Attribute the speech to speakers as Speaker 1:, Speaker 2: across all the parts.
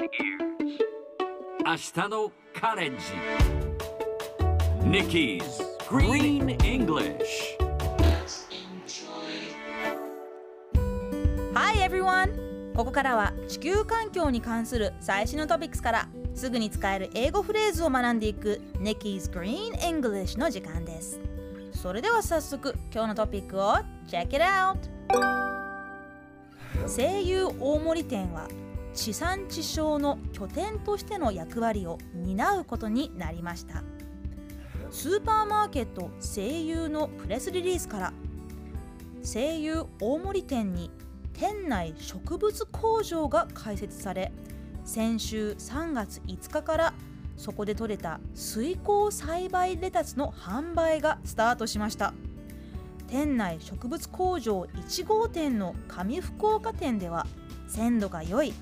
Speaker 1: 明日のカレンジ Nikki's Green English
Speaker 2: Hi everyone! ここからは地球環境に関する最新のトピックスからすぐに使える英語フレーズを学んでいく Nikki's Green English の時間ですそれでは早速今日のトピックを Check it out! 声優大森店は地産地消の拠点としての役割を担うことになりました。スーパーマーケット声優のプレスリリースから声優大森店に店内植物工場が開設され先週3月5日からそこで採れた水耕栽培レタスの販売がスタートしました。店内植物工場1号店の上福岡店では鮮度が良い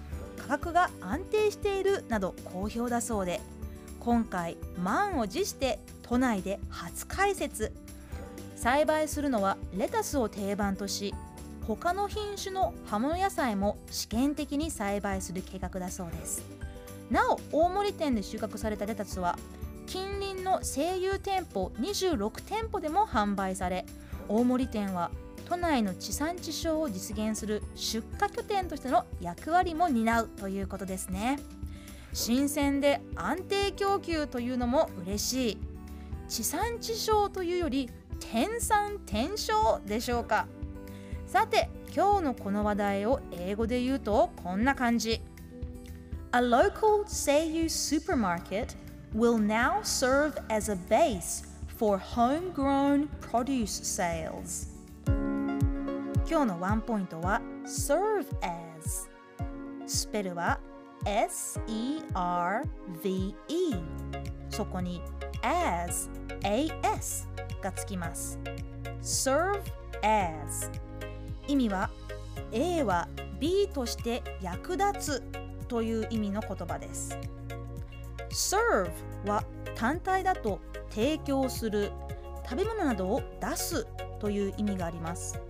Speaker 2: 格が安定しているなど好評だそうで今回満を持して都内で初開設栽培するのはレタスを定番とし他の品種の葉物野菜も試験的に栽培する計画だそうです。なお大森店で収穫されたレタスは近隣の声優店舗26店舗でも販売され大森店は都内の地産地消を実現する出荷拠点としての役割も担うということですね。新鮮で安定供給というのも嬉しい。地産地消というより天産天消でしょうか。さて今日のこの話題を英語で言うとこんな感じ。A local Seiyu supermarket will now serve as a base for homegrown produce sales. 今日のワンポイントは serve as スペルは S-E-R-V-E そこに as as がつきます。serve as 意味は A は B として役立つという意味の言葉です。serve は単体だと提供する。食べ物などを出すという意味があります。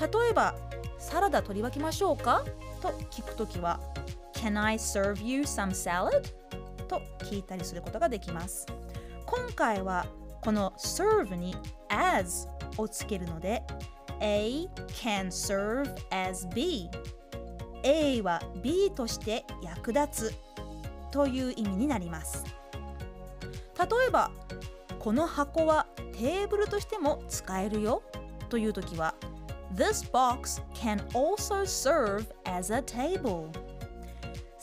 Speaker 2: 例えばサラダ取り分けましょうか？と聞くときは Can I serve you some salad? と聞いたりすることができます。今回はこの serve に as をつけるので A can serve as B A は B として役立つという意味になります。例えばこの箱はテーブルとしても使えるよという時は This box can also serve as a table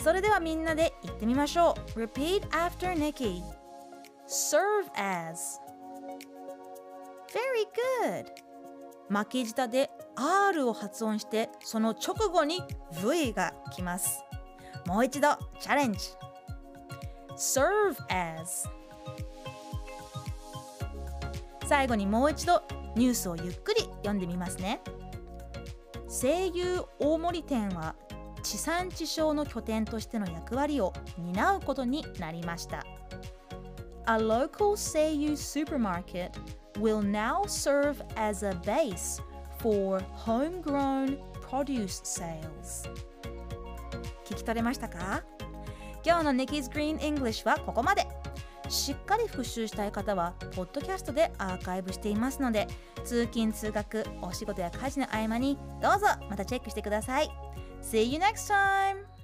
Speaker 2: それではみんなで言ってみましょう Repeat after Nikki Serve as Very good 巻き舌で R を発音してその直後に V が来ますもう一度チャレンジ Serve as 最後にもう一度ニュースをゆっくり読んでみますね声優大森店は地産地消の拠点としての役割を担うことになりました A local Seiyu supermarket will now serve as a base for homegrown produce sales 聞き取れましたか今日の Nikki's Green English はここまでしっかり復習したい方はポッドキャストでアーカイブしていますので通勤通学お仕事や家事の合間にどうぞまたチェックしてください See you next time!